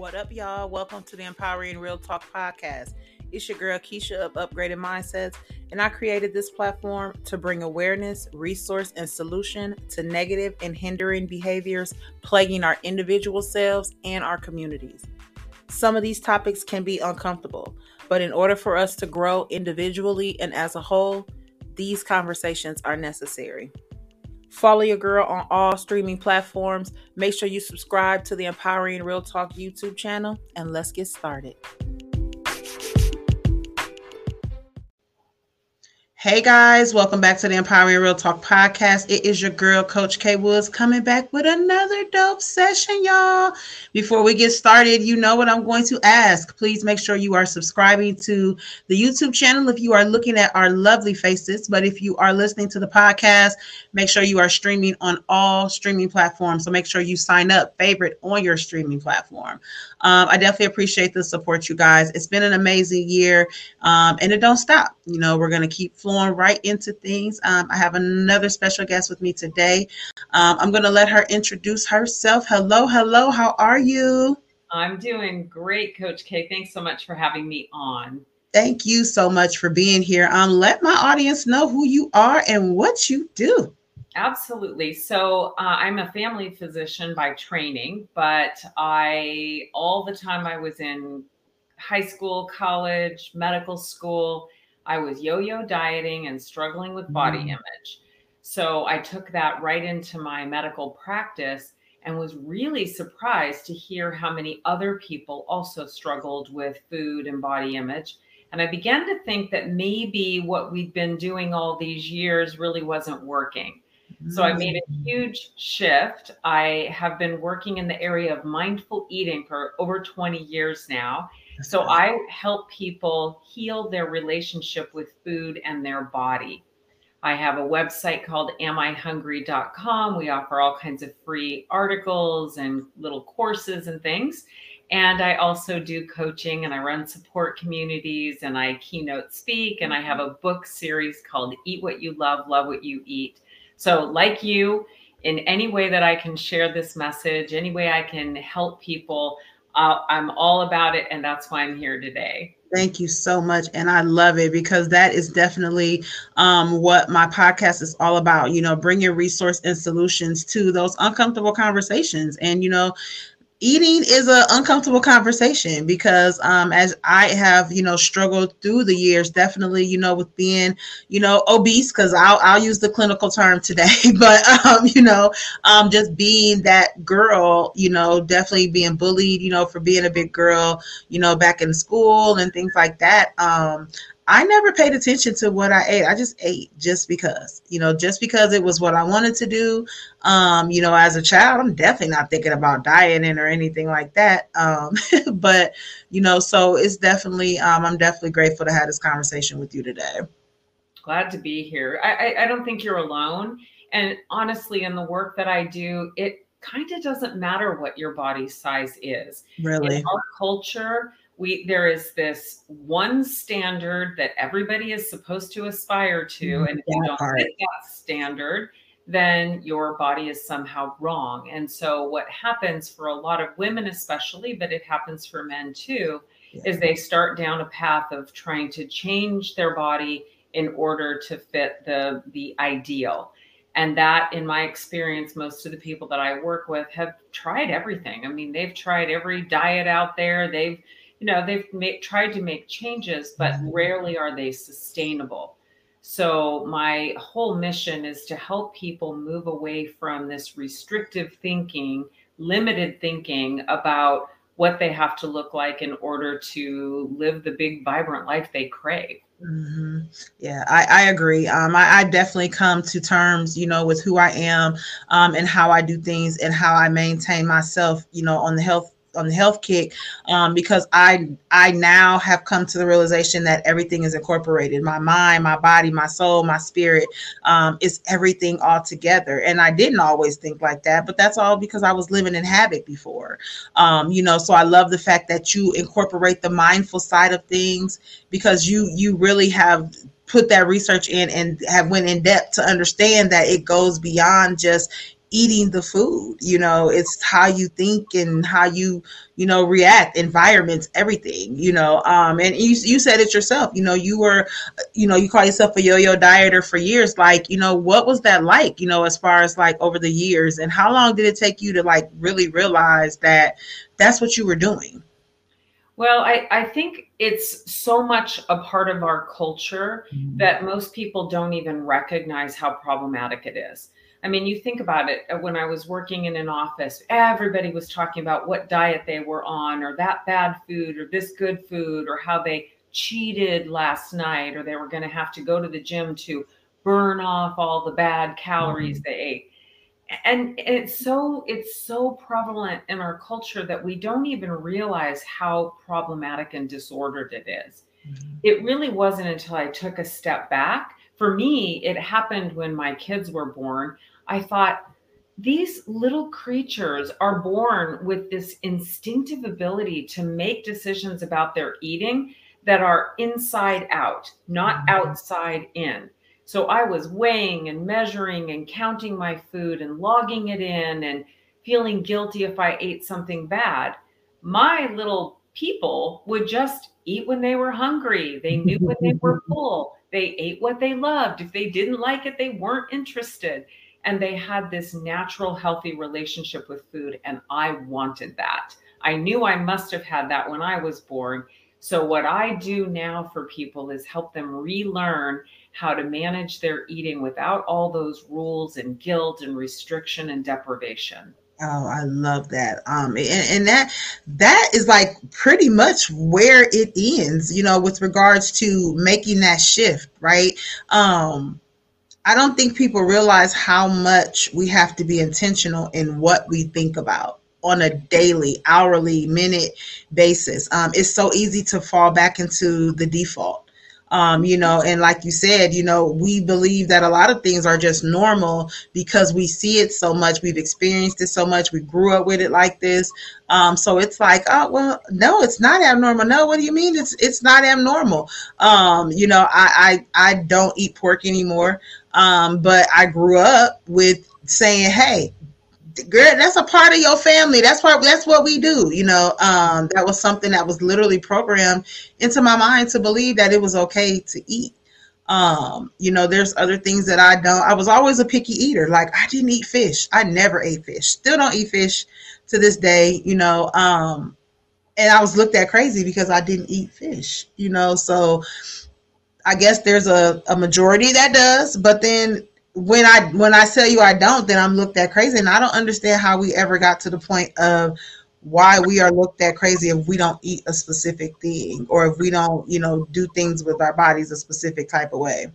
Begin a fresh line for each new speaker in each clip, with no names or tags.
What up, y'all? Welcome to the Empowering Real Talk podcast. It's your girl Keisha of Upgraded MindsetZ, and I created this platform to bring awareness, resource, and solution to negative and hindering behaviors plaguing our individual selves and our communities. Some of these topics can be uncomfortable, but in order for us to grow individually and as a whole, these conversations are necessary. Follow your girl on all streaming platforms. Make sure you subscribe to the Empowering Real Talk YouTube channel, and let's get started. Hey guys, welcome back to the Empowering Real Talk podcast. It is your girl, Coach K Woods, coming back with another dope session, y'all. Before we get started, you know what I'm going to ask. Please make sure you are subscribing to the YouTube channel if you are looking at our lovely faces. But if you are listening to the podcast, make sure you are streaming on all streaming platforms. So make sure you sign up, favorite on your streaming platform. Um, I definitely appreciate the support, you guys. It's been an amazing year, um, and it don't stop. You know, we're going to keep flowing right into things. Um, I have another special guest with me today. Um, I'm going to let her introduce herself. Hello, hello. How are you?
I'm doing great, Coach K. Thanks so much for having me on.
Thank you so much for being here. Um, let my audience know who you are and what you do.
Absolutely. So uh, I'm a family physician by training, but I, all the time I was in high school, college, medical school, I was yo yo dieting and struggling with body mm. image. So I took that right into my medical practice and was really surprised to hear how many other people also struggled with food and body image. And I began to think that maybe what we'd been doing all these years really wasn't working. So I made a mm. huge shift. I have been working in the area of mindful eating for over 20 years now. So I help people heal their relationship with food and their body. I have a website called amihungry.com. We offer all kinds of free articles and little courses and things. And I also do coaching and I run support communities and I keynote speak. And I have a book series called Eat What You Love, Love What You Eat so, like you, in any way that I can share this message, any way I can help people, uh, I'm all about it. And that's why I'm here today.
Thank you so much. And I love it because that is definitely um, what my podcast is all about. You know, bring your resource and solutions to those uncomfortable conversations. And, you know, eating is an uncomfortable conversation because um, as i have you know struggled through the years definitely you know with being you know obese because I'll, I'll use the clinical term today but um, you know um, just being that girl you know definitely being bullied you know for being a big girl you know back in school and things like that um, I never paid attention to what I ate. I just ate just because, you know, just because it was what I wanted to do. Um, you know, as a child, I'm definitely not thinking about dieting or anything like that. Um, but, you know, so it's definitely, um, I'm definitely grateful to have this conversation with you today.
Glad to be here. I, I, I don't think you're alone. And honestly, in the work that I do, it kind of doesn't matter what your body size is.
Really?
In our culture, we there is this one standard that everybody is supposed to aspire to mm-hmm. and if you don't part. hit that standard then your body is somehow wrong and so what happens for a lot of women especially but it happens for men too yeah. is they start down a path of trying to change their body in order to fit the the ideal and that in my experience most of the people that i work with have tried everything i mean they've tried every diet out there they've you know they've made, tried to make changes but mm-hmm. rarely are they sustainable so my whole mission is to help people move away from this restrictive thinking limited thinking about what they have to look like in order to live the big vibrant life they crave
Mm-hmm. Yeah, I, I agree. Um, I, I, definitely come to terms, you know, with who I am um, and how I do things and how I maintain myself, you know, on the health on the health kick um, because I I now have come to the realization that everything is incorporated. My mind, my body, my soul, my spirit um, is everything all together. And I didn't always think like that, but that's all because I was living in habit before. Um, you know, so I love the fact that you incorporate the mindful side of things because you you really have put that research in and have went in depth to understand that it goes beyond just eating the food you know it's how you think and how you you know react environments everything you know um and you, you said it yourself you know you were you know you call yourself a yo-yo dieter for years like you know what was that like you know as far as like over the years and how long did it take you to like really realize that that's what you were doing
well, I, I think it's so much a part of our culture mm-hmm. that most people don't even recognize how problematic it is. I mean, you think about it uh, when I was working in an office, everybody was talking about what diet they were on, or that bad food, or this good food, or how they cheated last night, or they were going to have to go to the gym to burn off all the bad calories mm-hmm. they ate. And it's so it's so prevalent in our culture that we don't even realize how problematic and disordered it is. It really wasn't until I took a step back for me, it happened when my kids were born. I thought, these little creatures are born with this instinctive ability to make decisions about their eating that are inside out, not mm-hmm. outside in. So I was weighing and measuring and counting my food and logging it in and feeling guilty if I ate something bad. My little people would just eat when they were hungry. They knew when they were full. They ate what they loved. If they didn't like it, they weren't interested. And they had this natural, healthy relationship with food. And I wanted that. I knew I must have had that when I was born. So, what I do now for people is help them relearn how to manage their eating without all those rules and guilt and restriction and deprivation.
Oh, I love that. Um, and, and that that is like pretty much where it ends, you know, with regards to making that shift, right? Um, I don't think people realize how much we have to be intentional in what we think about on a daily, hourly, minute basis. Um, it's so easy to fall back into the default um, you know, and like you said, you know, we believe that a lot of things are just normal because we see it so much, we've experienced it so much, we grew up with it like this. Um, so it's like, oh well, no, it's not abnormal. No, what do you mean? It's it's not abnormal. Um, you know, I I, I don't eat pork anymore. Um, but I grew up with saying, hey, girl that's a part of your family. That's what that's what we do you know. Um that was something that was literally programmed into my mind to believe that it was okay to eat. Um you know there's other things that i don't i was always a picky eater. Like i didn't eat fish. I never ate fish. Still don't eat fish to this day you know. Um and i was looked at crazy because i didn't eat fish you know. So i guess there's a, a majority that does but then when I when I tell you I don't, then I'm looked at crazy, and I don't understand how we ever got to the point of why we are looked at crazy if we don't eat a specific thing or if we don't, you know, do things with our bodies a specific type of way.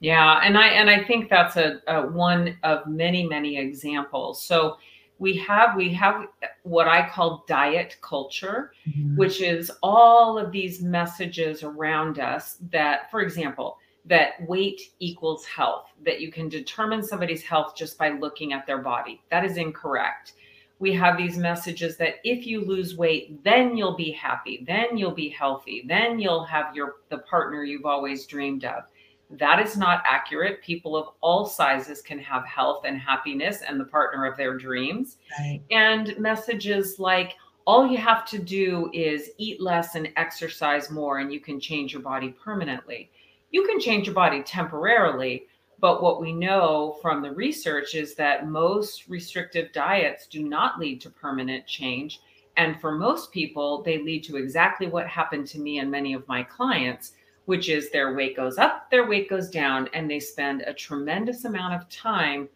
Yeah, and I and I think that's a, a one of many many examples. So we have we have what I call diet culture, mm-hmm. which is all of these messages around us that, for example, that weight equals health, that you can determine somebody's health just by looking at their body. That is incorrect. We have these messages that if you lose weight, then you'll be happy, then you'll be healthy, then you'll have your the partner you've always dreamed of. That is not accurate. People of all sizes can have health and happiness and the partner of their dreams. Right. And messages like all you have to do is eat less and exercise more, and you can change your body permanently you can change your body temporarily. But what we know from the research is that most restrictive diets do not lead to permanent change. And for most people, they lead to exactly what happened to me and many of my clients, which is their weight goes up, their weight goes down, and they spend a tremendous amount of time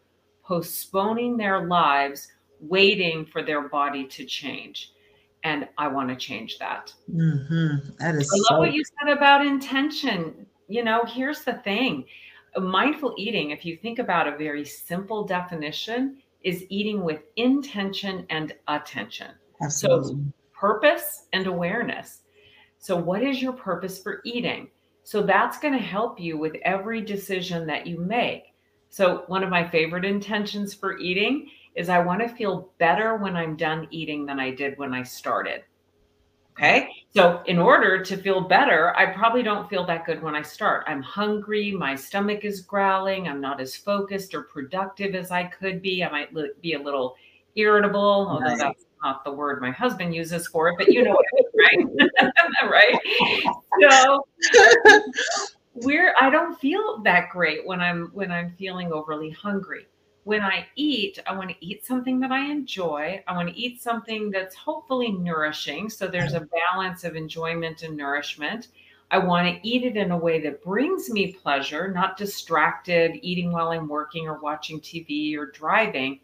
postponing their lives, waiting for their body to change. And I want to change that.
Mm-hmm. That is
I love so- what you said about intention you know, here's the thing mindful eating, if you think about a very simple definition, is eating with intention and attention.
Absolutely. So,
purpose and awareness. So, what is your purpose for eating? So, that's going to help you with every decision that you make. So, one of my favorite intentions for eating is I want to feel better when I'm done eating than I did when I started. Okay. So, in order to feel better, I probably don't feel that good when I start. I'm hungry. My stomach is growling. I'm not as focused or productive as I could be. I might be a little irritable, although right. that's not the word my husband uses for it, but you know right? right. So, we're, I don't feel that great when I'm, when I'm feeling overly hungry when I eat, I want to eat something that I enjoy. I want to eat something that's hopefully nourishing. So there's a balance of enjoyment and nourishment. I want to eat it in a way that brings me pleasure, not distracted, eating while I'm working or watching TV or driving.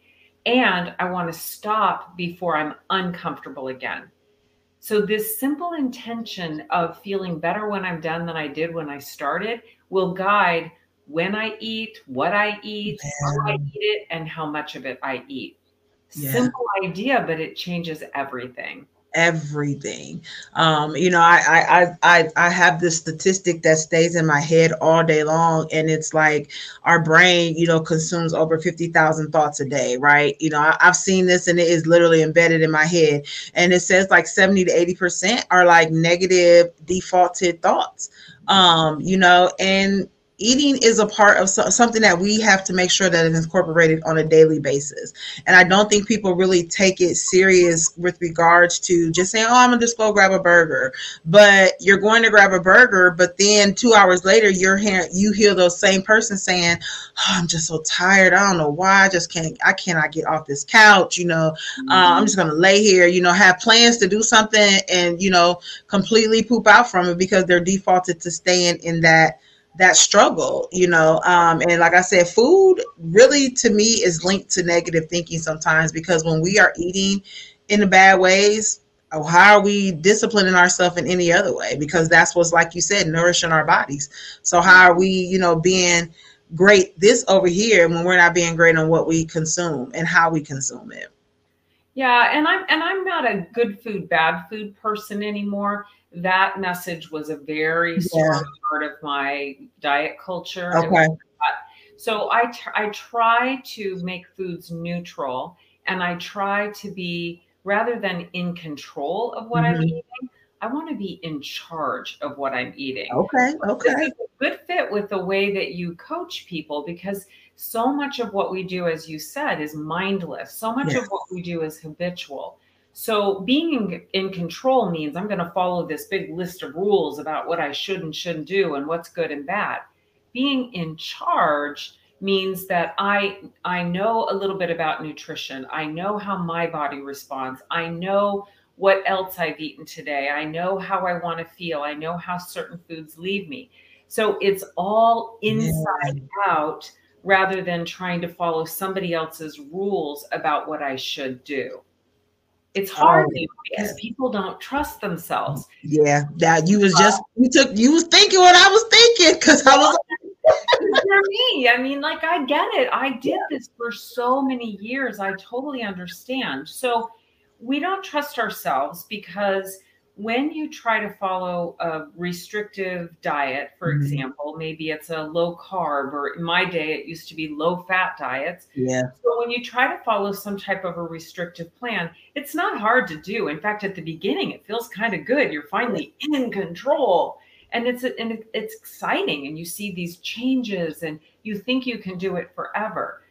And I want to stop before I'm uncomfortable again. So, this simple intention of feeling better when I'm done than I did when I started will guide when I eat, what I eat, how I eat it, and how much of it I eat. Yeah. Simple idea, but it changes everything
everything. Um, you know, I, I I I have this statistic that stays in my head all day long, and it's like our brain, you know, consumes over fifty thousand thoughts a day, right? You know, I, have seen this, and it is literally embedded in my head, and it says like seventy to eighty percent are like negative defaulted thoughts. Um, you know, and eating is a part of so, something that we have to make sure that is incorporated on a daily basis. And I don't think people really take it serious with regards to just saying, "Oh, I'm gonna just go grab a burger." But you're going to grab a burger, but then two hours later, you're hearing you hear those same person saying, oh, "I'm just so tired. I don't know why. I just can't. I cannot get off this couch. You know, mm-hmm. uh, I'm just gonna lay here. You know, have plans to do something, and you know, completely poop out from it because they're defaulted to staying in that." That struggle, you know. Um, and like I said, food really to me is linked to negative thinking sometimes because when we are eating in the bad ways, oh, how are we disciplining ourselves in any other way? Because that's what's like you said, nourishing our bodies. So how are we, you know, being great this over here when we're not being great on what we consume and how we consume it?
Yeah, and I'm and I'm not a good food, bad food person anymore that message was a very yeah. strong part of my diet culture.
Okay.
So I I try to make foods neutral and I try to be rather than in control of what mm-hmm. I'm eating, I want to be in charge of what I'm eating.
Okay. Okay. It's
a good fit with the way that you coach people because so much of what we do, as you said, is mindless. So much yes. of what we do is habitual. So being in control means I'm going to follow this big list of rules about what I should and shouldn't do and what's good and bad. Being in charge means that I I know a little bit about nutrition. I know how my body responds. I know what else I've eaten today. I know how I want to feel. I know how certain foods leave me. So it's all inside out rather than trying to follow somebody else's rules about what I should do. It's oh, hard oh, because people don't trust themselves.
Yeah, that you was just you took you was thinking what I was thinking because I was
for me. I mean, like I get it. I did this for so many years. I totally understand. So we don't trust ourselves because when you try to follow a restrictive diet, for mm-hmm. example, maybe it's a low carb, or in my day, it used to be low fat diets.
Yeah.
So when you try to follow some type of a restrictive plan, it's not hard to do. In fact, at the beginning, it feels kind of good. You're finally in control. And it's and it's exciting, and you see these changes, and you think you can do it forever.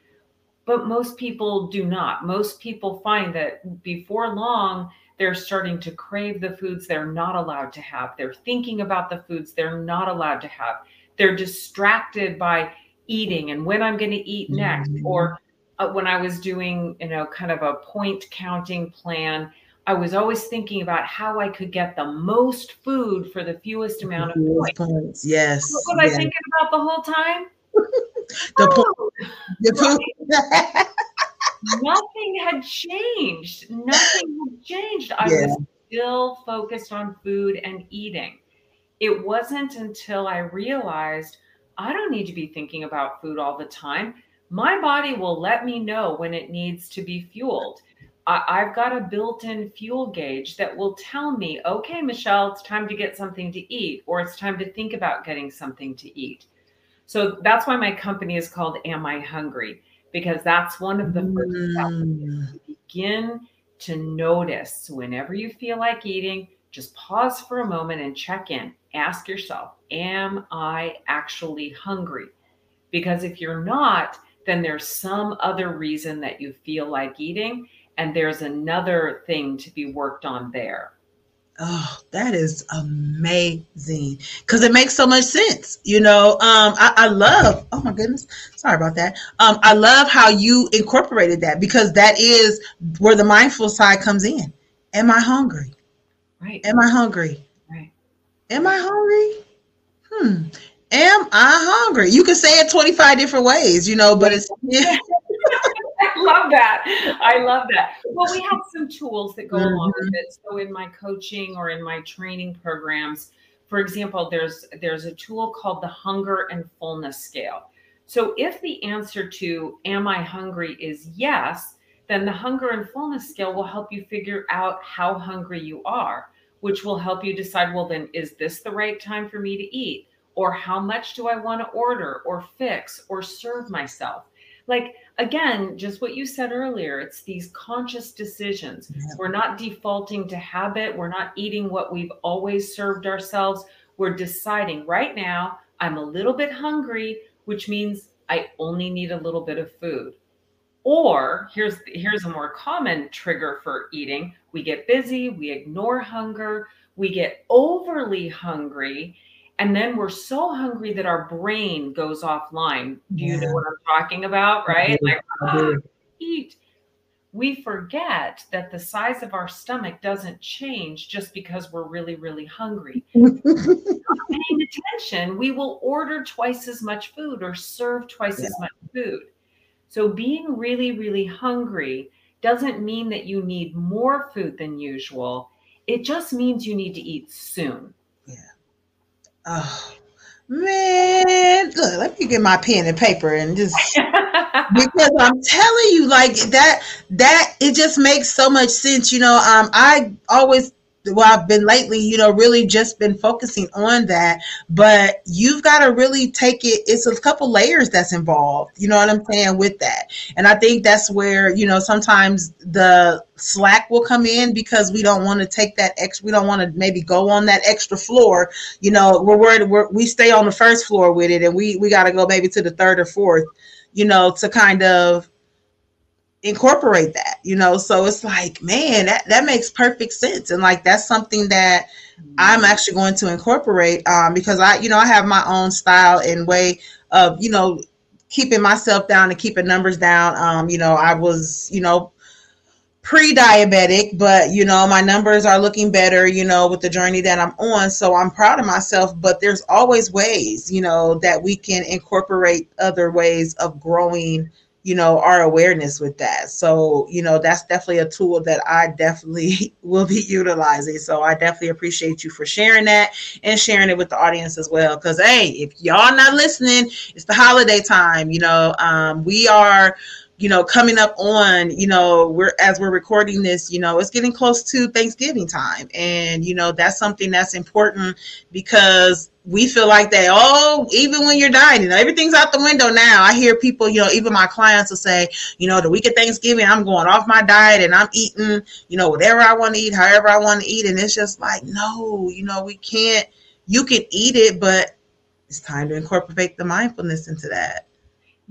But most people do not. Most people find that before long, they're starting to crave the foods they're not allowed to have. They're thinking about the foods they're not allowed to have. They're distracted by eating and when I'm going to eat next. Mm-hmm. Or uh, when I was doing, you know, kind of a point counting plan, I was always thinking about how I could get the most food for the fewest amount of points. points.
Yes.
What was yes. I thinking about the whole time?
the, oh, the
nothing had changed. Nothing had changed. I yeah. was still focused on food and eating. It wasn't until I realized I don't need to be thinking about food all the time. My body will let me know when it needs to be fueled. I, have got a built in fuel gauge that will tell me, okay, Michelle, it's time to get something to eat, or it's time to think about getting something to eat. So that's why my company is called Am I Hungry? Because that's one of the first steps. Mm. Begin to notice whenever you feel like eating, just pause for a moment and check in. Ask yourself, am I actually hungry? Because if you're not, then there's some other reason that you feel like eating, and there's another thing to be worked on there.
Oh, that is amazing because it makes so much sense. You know, um, I, I, love. Oh my goodness, sorry about that. Um, I love how you incorporated that because that is where the mindful side comes in. Am I hungry?
Right.
Am I hungry?
Right.
Am I hungry? Hmm. Am I hungry? You can say it 25 different ways, you know, but it's
yeah. I love that. I love that. Well, we have some tools that go mm-hmm. along with it. So in my coaching or in my training programs, for example, there's there's a tool called the hunger and fullness scale. So if the answer to am I hungry is yes, then the hunger and fullness scale will help you figure out how hungry you are, which will help you decide well, then is this the right time for me to eat? Or how much do I want to order or fix or serve myself? Like, again, just what you said earlier, it's these conscious decisions. Yeah. We're not defaulting to habit, we're not eating what we've always served ourselves. We're deciding right now, I'm a little bit hungry, which means I only need a little bit of food or here's here's a more common trigger for eating. We get busy, we ignore hunger, we get overly hungry, and then we're so hungry that our brain goes offline. Do you yeah. know what I'm talking about? Right? Like oh, eat. We forget that the size of our stomach doesn't change just because we're really, really hungry. paying attention, we will order twice as much food or serve twice yeah. as much food. So being really, really hungry doesn't mean that you need more food than usual. It just means you need to eat soon.
Yeah. Oh man, look, let me get my pen and paper and just because I'm telling you, like that, that it just makes so much sense. You know, um, I always well i've been lately you know really just been focusing on that. But you've got to really take it it's a couple layers that's involved you know what i'm saying with that. And i think that's where you know sometimes the slack will come in because we don't want to take that extra we don't want to maybe go on that extra floor you know we're worried we're, we stay on the first floor with it and we we got to go maybe to the third or fourth you know to kind of incorporate that you know? So it's like man that, that makes perfect sense. And like that's something that i'm actually going to incorporate um, because i you know i have my own style and way of you know keeping myself down and keeping numbers down. Um, you know i was you know pre-diabetic but you know my numbers are looking better you know with the journey that i'm on. So i'm proud of myself but there's always ways you know that we can incorporate other ways of growing you know our awareness with that. So you know that's definitely a tool that i definitely will be utilizing. So i definitely appreciate you for sharing that and sharing it with the audience as well. Because hey if y'all not listening it's the holiday time you know um, we are you know coming up on you know we're as we're recording this you know it's getting close to thanksgiving time. And you know that's something that's important because we feel like that oh even when you're dieting everything's out the window now i hear people you know even my clients will say you know the week of thanksgiving i'm going off my diet and i'm eating you know whatever i want to eat however i want to eat and it's just like no you know we can't you can eat it but it's time to incorporate the mindfulness into that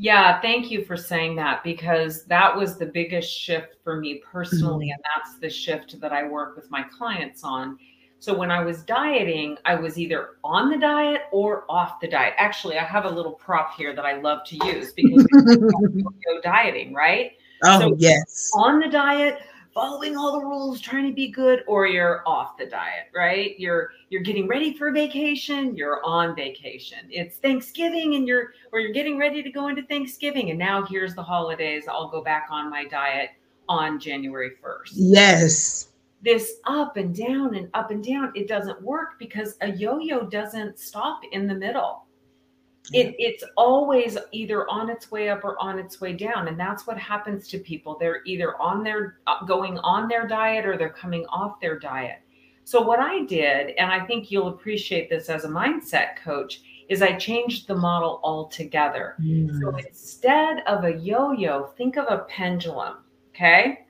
yeah, thank you for saying that because that was the biggest shift for me personally. Mm-hmm. And that's the shift that I work with my clients on so when I was dieting, I was either on the diet or off the diet. Actually, I have a little prop here that I love to use because go dieting, right?
Oh, so yes.
On the diet, following all the rules, trying to be good, or you're off the diet, right? You're you're getting ready for vacation, you're on vacation. It's Thanksgiving and you're or you're getting ready to go into Thanksgiving and now here's the holidays. I'll go back on my diet on January 1st.
Yes
this up and down and up and down it doesn't work because a yo-yo doesn't stop in the middle. It, it's always either on its way up or on its way down and that's what happens to people. They're either on their uh, going on their diet or they're coming off their diet. So what i did and i think you'll appreciate this as a mindset coach is i changed the model altogether. Mm. so instead of a yo-yo think of a pendulum okay?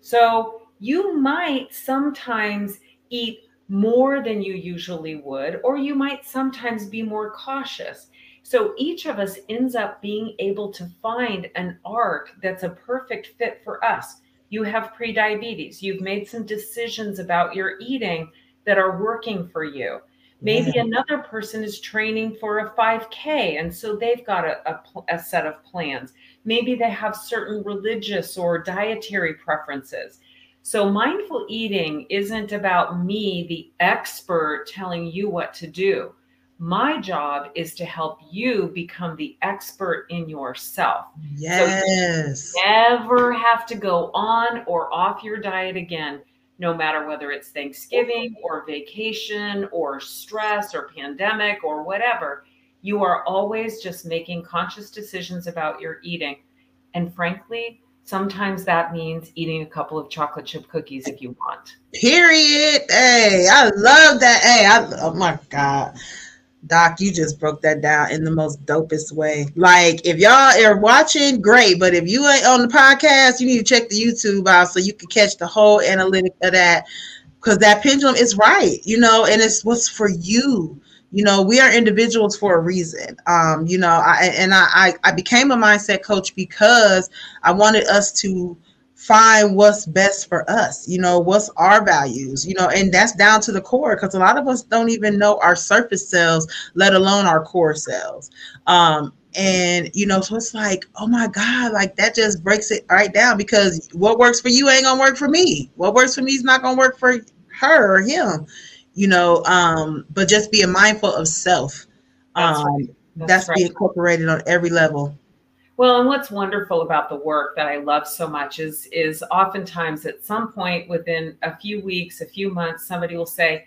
So you might sometimes eat more than you usually would, or you might sometimes be more cautious. So each of us ends up being able to find an arc that's a perfect fit for us. You have prediabetes, you've made some decisions about your eating that are working for you. Maybe yeah. another person is training for a 5K, and so they've got a, a, a, set of plans. Maybe they have certain religious or dietary preferences. So, mindful eating isn't about me, the expert, telling you what to do. My job is to help you become the expert in yourself.
Yes.
So you never have to go on or off your diet again, no matter whether it's Thanksgiving or vacation or stress or pandemic or whatever. You are always just making conscious decisions about your eating. And frankly, sometimes that means eating a couple of chocolate chip cookies if you want.
Period. Hey, I love that. Hey, I, oh my God. Doc, you just broke that down in the most dopest way. Like, if y'all are watching, great. But if you ain't on the podcast, you need to check the YouTube out so you can catch the whole analytic of that. Because that pendulum is right, you know, and it's what's for you. You know, we are individuals for a reason. Um, you know, I and I I became a mindset coach because I wanted us to find what's best for us you know what's our values you know and that's down to the core because a lot of us don't even know our surface cells let alone our core cells. Um and you know so it's like oh my god like that just breaks it right down because what works for you ain't gonna work for me. What works for me is not gonna work for her or him you know um but just being mindful of self that's um right. that's, that's right. being incorporated on every level
well, and what's wonderful about the work that I love so much is is oftentimes at some point within a few weeks, a few months, somebody will say,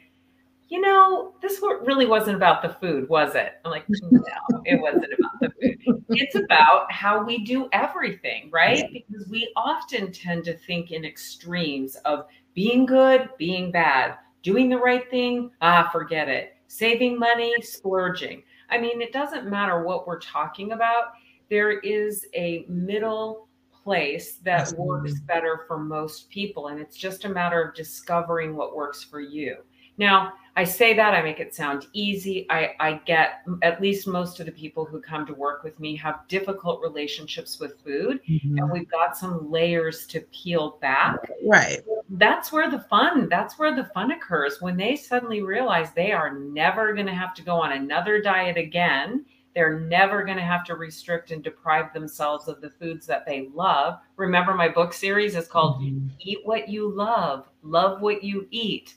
"You know, this really wasn't about the food, was it?" I'm like, "No, it wasn't about the food. It's about how we do everything, right? Because we often tend to think in extremes of being good, being bad, doing the right thing, ah, forget it, saving money, splurging. I mean, it doesn't matter what we're talking about." there is a middle place that Absolutely. works better for most people. And it's just a matter of discovering what works for you. Now, I say that, I make it sound easy. I, I get at least most of the people who come to work with me have difficult relationships with food, mm-hmm. and we've got some layers to peel back.
Right.
That's where the fun, that's where the fun occurs when they suddenly realize they are never going to have to go on another diet again they're never going to have to restrict and deprive themselves of the foods that they love. Remember, my book series is called mm-hmm. Eat What You Love, Love What You Eat.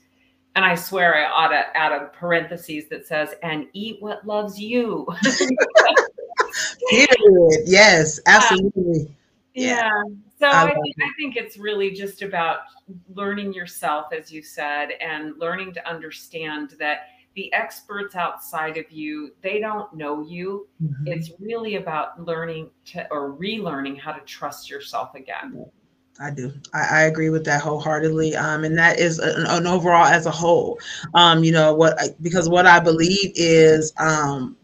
And I swear I ought to add a parentheses that says, and eat what loves you.
Period. Yes, absolutely. Um,
yeah. So I, I, think, I think it's really just about learning yourself, as you said, and learning to understand that the experts outside of you they don't know you mm-hmm. it's really about learning to or relearning how to trust yourself again
I do. I, I, agree with that wholeheartedly. Um, and that is an, an overall as a whole. Um, you know what? I, because what I believe is, um,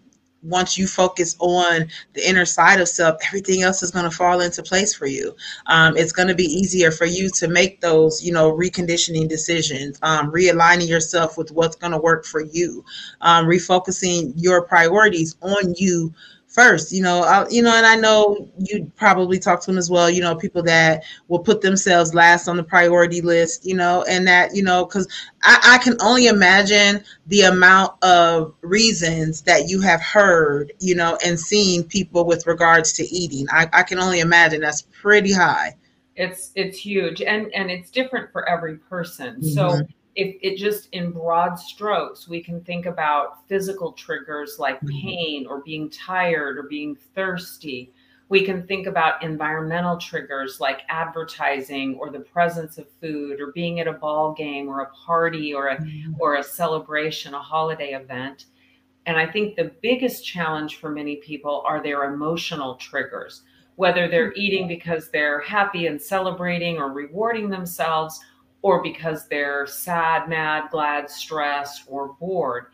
once you focus on the inner side of self, everything else is going to fall into place for you. Um, it's going to be easier for you to make those, you know, reconditioning decisions, um, realigning yourself with what's going to work for you, um, refocusing your priorities on you first you know I, you know and i know you probably talk to them as well you know people that will put themselves last on the priority list you know and that you know because I, I can only imagine the amount of reasons that you have heard you know and seen people with regards to eating. I, I can only imagine that's pretty high.
It's it's huge and and it's different for every person. Mm-hmm. so if it just in broad strokes, we can think about physical triggers like mm-hmm. pain or being tired or being thirsty. We can think about environmental triggers like advertising or the presence of food or being at a ball game or a party or a mm-hmm. or a celebration, a holiday event. And I think the biggest challenge for many people are their emotional triggers, whether they're mm-hmm. eating because they're happy and celebrating or rewarding themselves or because they're sad, mad, glad, stressed, or bored.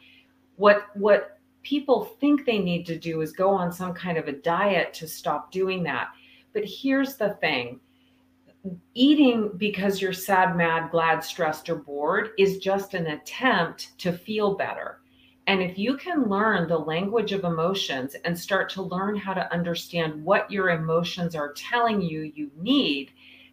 What what people think they need to do is go on some kind of a diet to stop doing that. But here's the thing. eating because you're sad, mad, glad, stressed, or bored is just an attempt to feel better. And if you can learn the language of emotions and start to learn how to understand what your emotions are telling you you need,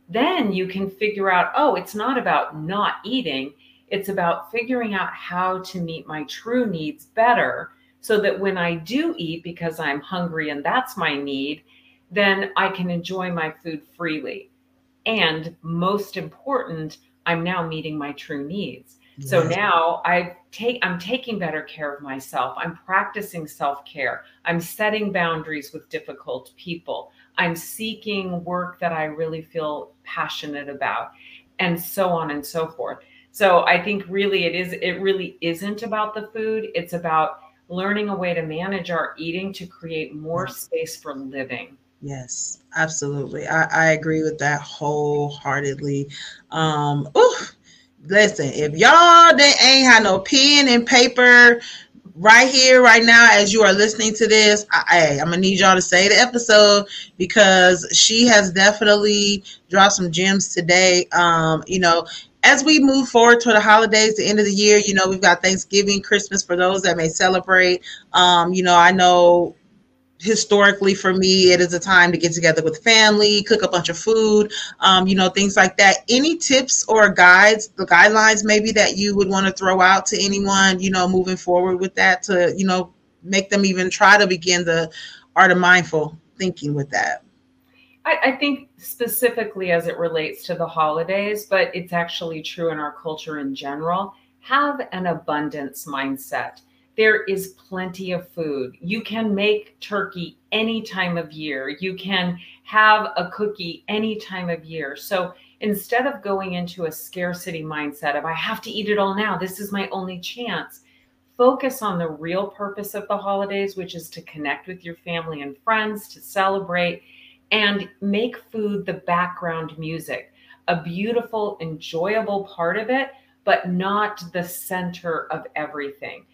then you can figure out oh, it's not about not eating, it's about figuring out how to meet my true needs better so that when I do eat because I'm hungry and that's my need, then I can enjoy my food freely. And most important, I'm now meeting my true needs. Yes. So now I take I'm taking better care of myself. I'm practicing self-care. I'm setting boundaries with difficult people. I'm seeking work that I really feel passionate about and so on and so forth. So I think really it is it really isn't about the food. It's about learning a way to manage our eating to create more space for living.
Yes, absolutely. I, I agree with that wholeheartedly. Um, ooh, listen, if y'all they ain't had no pen and paper right here, right now, as you are listening to this, I, I'm gonna need y'all to say the episode because she has definitely dropped some gems today. Um, you know, as we move forward to the holidays, the end of the year, you know, we've got Thanksgiving, Christmas for those that may celebrate. Um, you know, I know historically for me it is a time to get together with family cook a bunch of food um, you know things like that any tips or guides the guidelines maybe that you would want to throw out to anyone you know moving forward with that to you know make them even try to begin the art of mindful thinking with that
I, I think specifically as it relates to the holidays, but it's actually true in our culture in general. Have an abundance mindset. There is plenty of food. You can make turkey any time of year. You can have a cookie any time of year. So instead of going into a scarcity mindset of, I have to eat it all now, this is my only chance, focus on the real purpose of the holidays, which is to connect with your family and friends, to celebrate, and make food the background music, a beautiful, enjoyable part of it, but not the center of everything.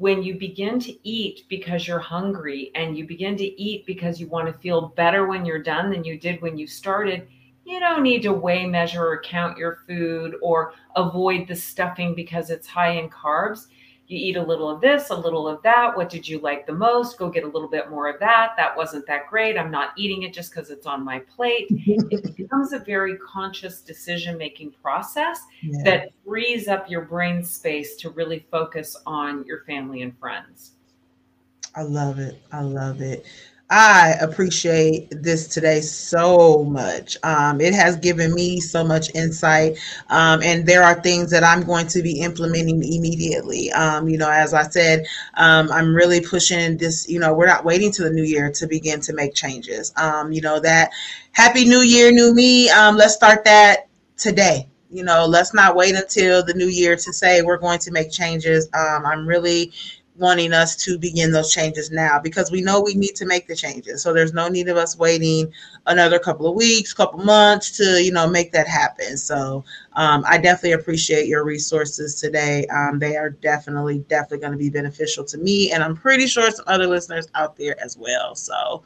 When you begin to eat because you're hungry and you begin to eat because you want to feel better when you're done than you did when you started, you don't need to weigh, measure, or count your food or avoid the stuffing because it's high in carbs you eat a little of this, a little of that. What did you like the most? Go get a little bit more of that. That wasn't that great. I'm not eating it just because it's on my plate. it becomes a very conscious decision making process yeah. that frees up your brain space to really focus on your family and friends.
I love it. I love it. I appreciate this today so much. Um, it has given me so much insight, um, and there are things that I'm going to be implementing immediately. Um, you know, as I said, um, I'm really pushing this. You know, we're not waiting to the new year to begin to make changes. Um, you know, that Happy New Year, new me. Um, let's start that today you know let's not wait until the new year to say we're going to make changes um, i'm really wanting us to begin those changes now because we know we need to make the changes. So there's no need of us waiting another couple of weeks, couple months to you know make that happen. So um, I definitely appreciate your resources today. Um, they are definitely definitely going to be beneficial to me, and I'm pretty sure some other listeners out there as well. So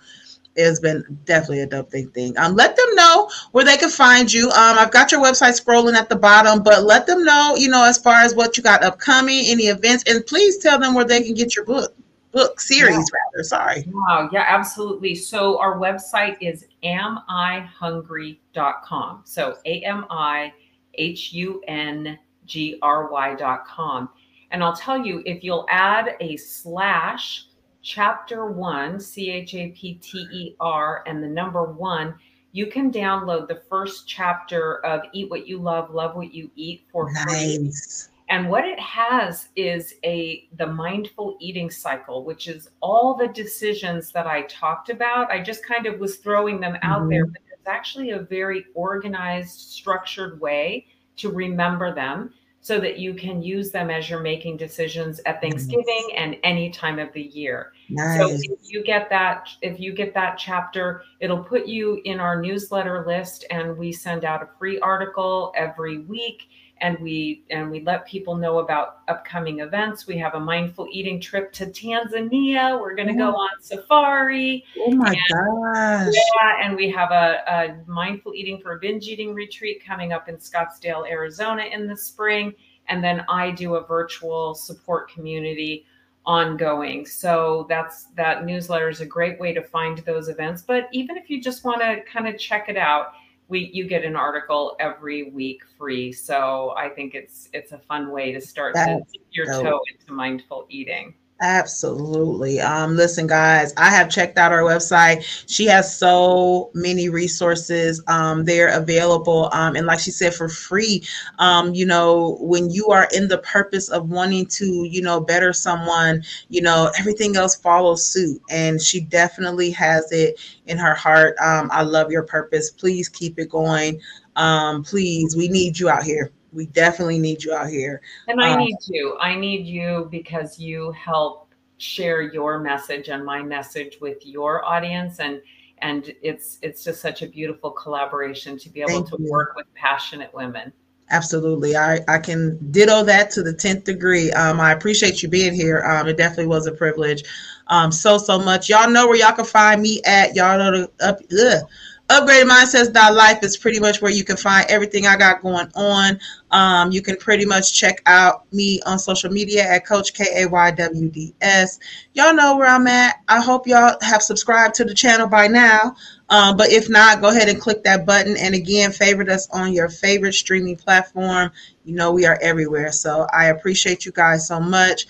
has been definitely a dope thing thing. Um, let them know where they can find you. Um, I've got your website scrolling at the bottom, but let them know, you know, as far as what you got upcoming, any events, and please tell them where they can get your book book series yeah. rather sorry
wow yeah absolutely so our website is amihungry.com so a-m-i-h-u-n-g-r-y.com and i'll tell you if you'll add a slash chapter one, C H A P T E R, and the number one, you can download the first chapter of Eat What You Love, Love What You Eat for free. nice. And what it has is a the mindful eating cycle, which is all the decisions that I talked about. I just kind of was throwing them out mm-hmm. there, but it's actually a very organized, structured way to remember them so that you can use them as you're making decisions at Thanksgiving and any time of the year. Nice. So if you get that, if you get that chapter, it'll put you in our newsletter list, and we send out a free article every week and we and we let people know about upcoming events. We have a mindful eating trip to Tanzania. We're going to go on safari.
Oh my and, gosh!
Yeah, and we have a, a mindful eating for binge eating retreat coming up in Scottsdale, Arizona, in the spring. And then I do a virtual support community ongoing. So that's that newsletter is a great way to find those events. But even if you just want to kind of check it out, we you get an article every week free. So I think it's it's a fun way to start to your dope. toe into mindful eating.
Absolutely. Um, listen, guys, I have checked out our website. She has so many resources um, there available. Um, and like she said, for free. Um, you know, when you are in the purpose of wanting to, you know, better someone, you know, everything else follows suit. And she definitely has it in her heart. Um, I love your purpose. Please keep it going. Um, please, we need you out here we definitely need you out here.
And I um, need you. I need you because you help share your message and my message with your audience. And and it's it's just such a beautiful collaboration to be able to you. work with passionate women.
Absolutely. I i can ditto that to the 10th degree. Um i appreciate you being here. Um it definitely was a privilege. Um so so much. Y'all know where y'all can find me at. Y'all know the up ugh, Upgraded MindsetZ.life is pretty much where you can find everything I got going on. Um, you can pretty much check out me on social media at Coach KAYWDS. Y'all know where I'm at. I hope y'all have subscribed to the channel by now. Um, but if not, go ahead and click that button. And again, favorite us on your favorite streaming platform. You know, we are everywhere. So I appreciate you guys so much.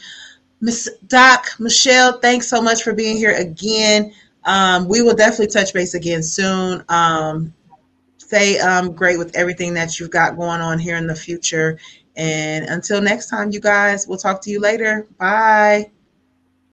Miss Doc, Michelle, thanks so much for being here again. Um, we will definitely touch base again soon. Um, um, great with everything that you've got going on here in the future. And until next time, you guys, we'll talk to you later. Bye.